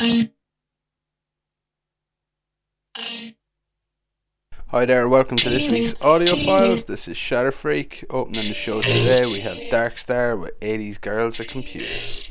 Hi there, welcome to this week's audio files. This is Shatterfreak. Opening the show today, we have Darkstar with Aidy's Girls at Computers.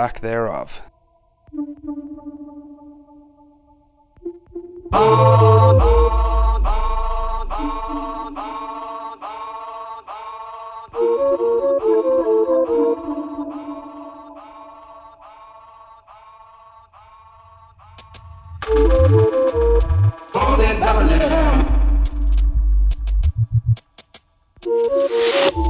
lack thereof. Holy!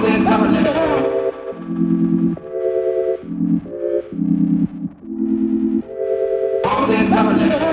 all the intelligence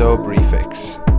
Up next,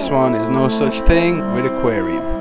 This one is Nosaj Thing with Aquarium.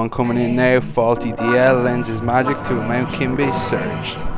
One coming in now, Falty DL lends his magic to a Mount Kimbie Serged.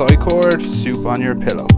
From Psychord, Soup on Your Pillow.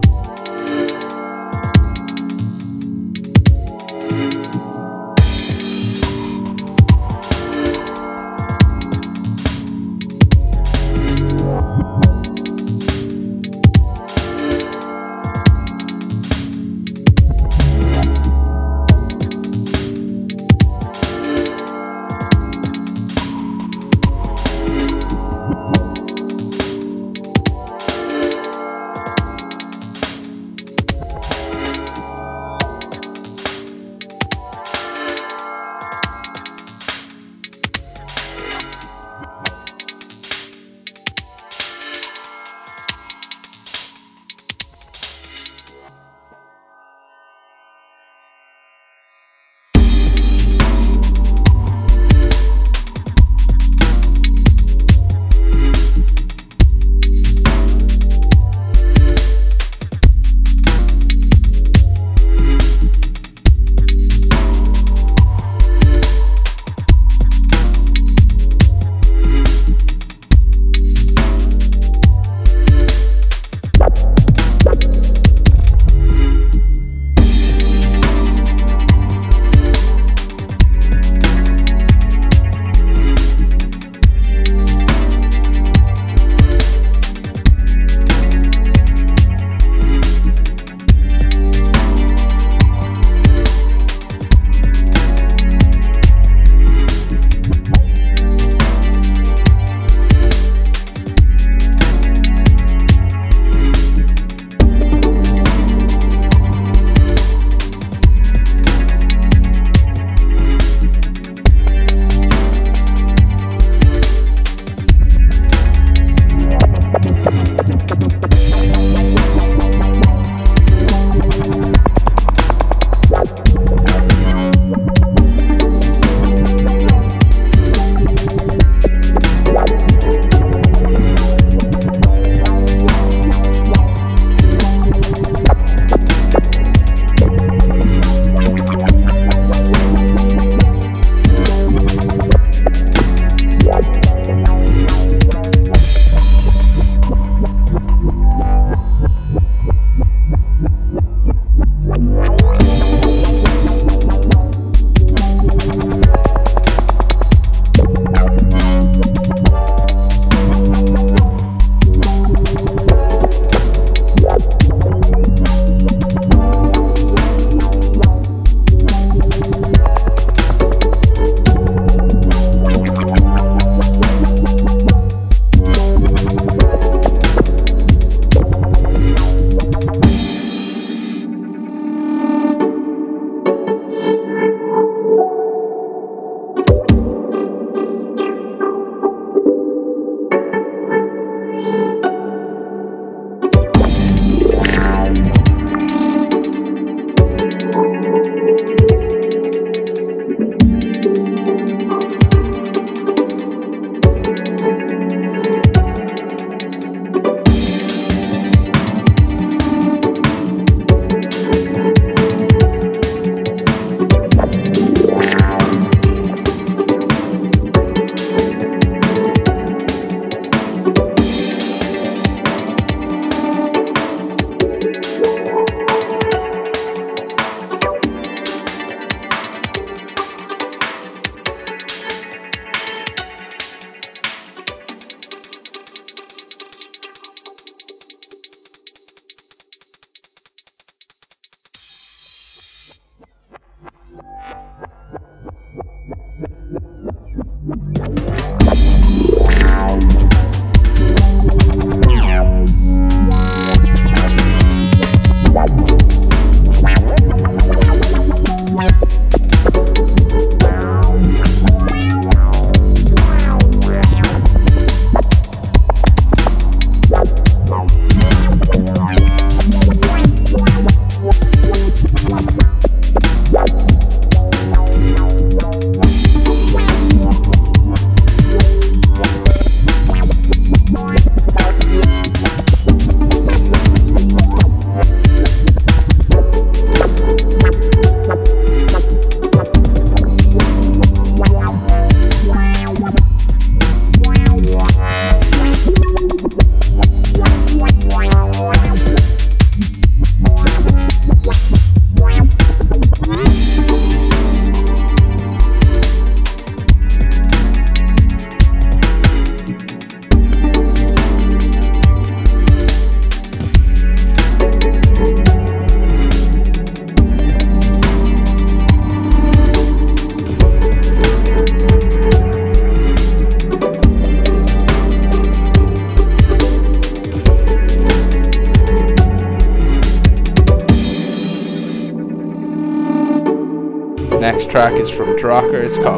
From Drokkr. It's called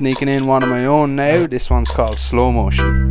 Sneaking in one of my own now. This one's called Slow Motion.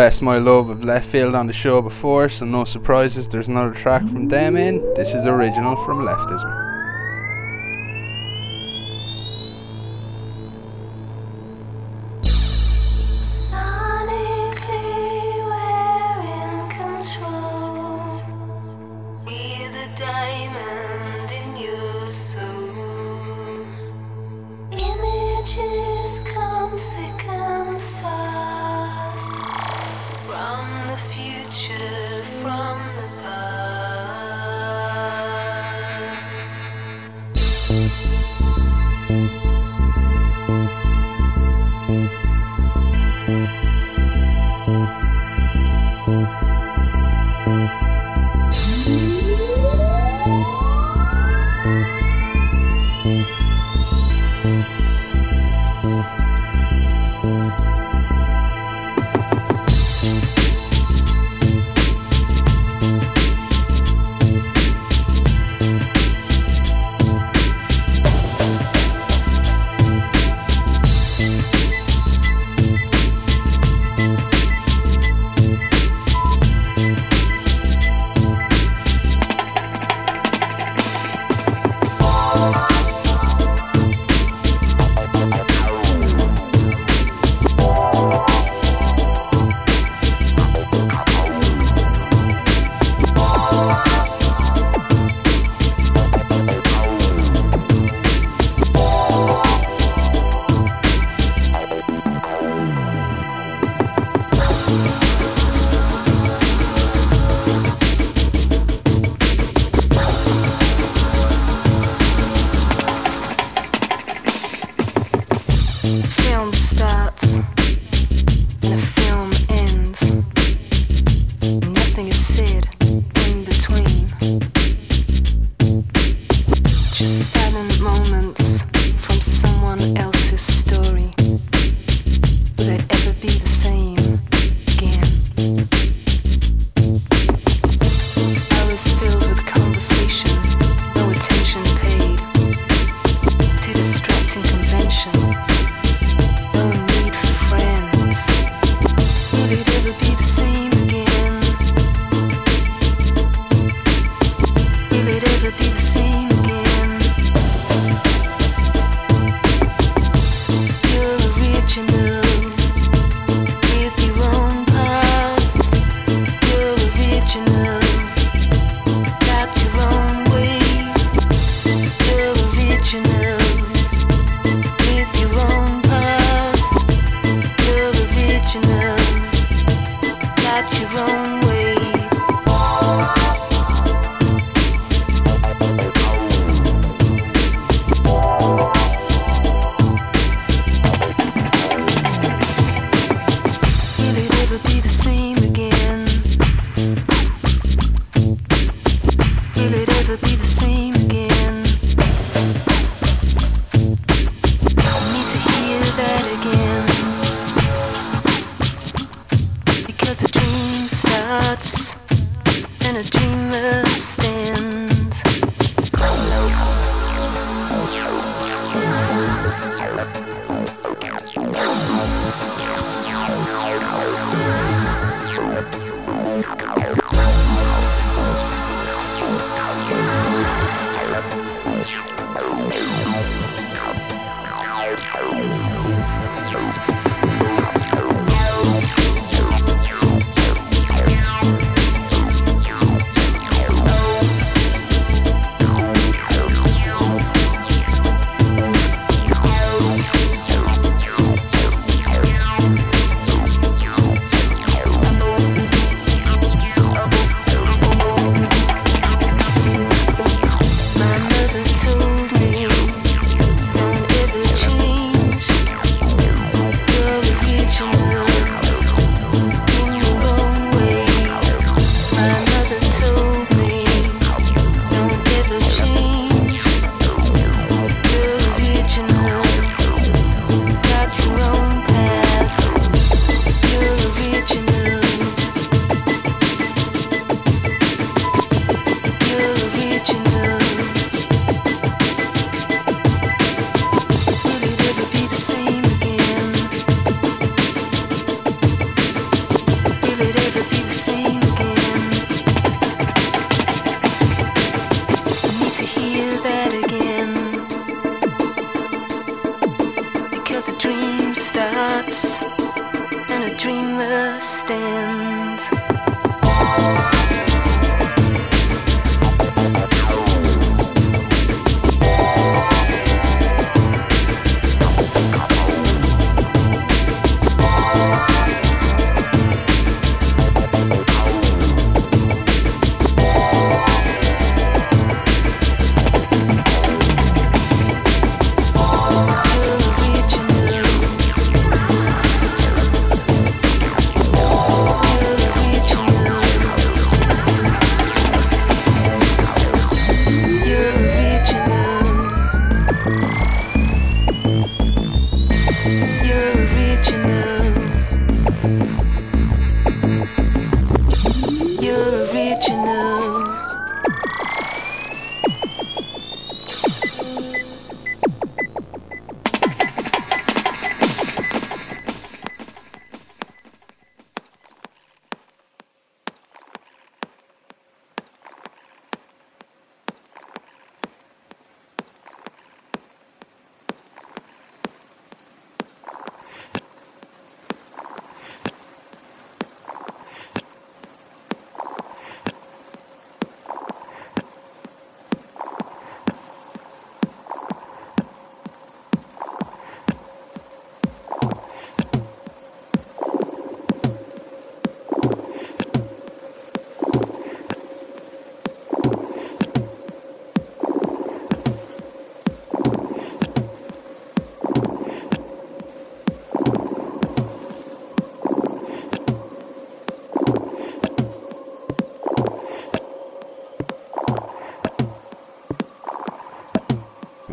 Professed my love of Leftfield on the show before, so no surprises, there's another track from them in. This is original from Leftism.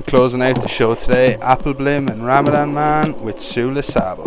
Closing out the show today, Appleblim and Ramadanman with Sous Le Sable.